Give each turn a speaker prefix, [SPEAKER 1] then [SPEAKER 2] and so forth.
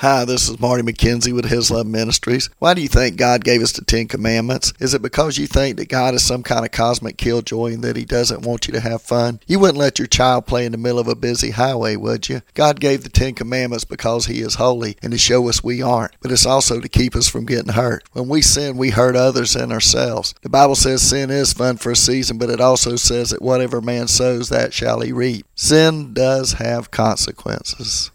[SPEAKER 1] Hi, this is Marty McKenzie with His Love Ministries. Why do you think God gave us the Ten Commandments? Is it because you think that God is some kind of cosmic killjoy and that He doesn't want you to have fun? You wouldn't let your child play in the middle of a busy highway, would you? God gave the Ten Commandments because He is holy and to show us we aren't, but it's also to keep us from getting hurt. When we sin, we hurt others and ourselves. The Bible says sin is fun for a season, but it also says that whatever man sows, that shall he reap. Sin does have consequences.